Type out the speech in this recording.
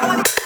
Bye.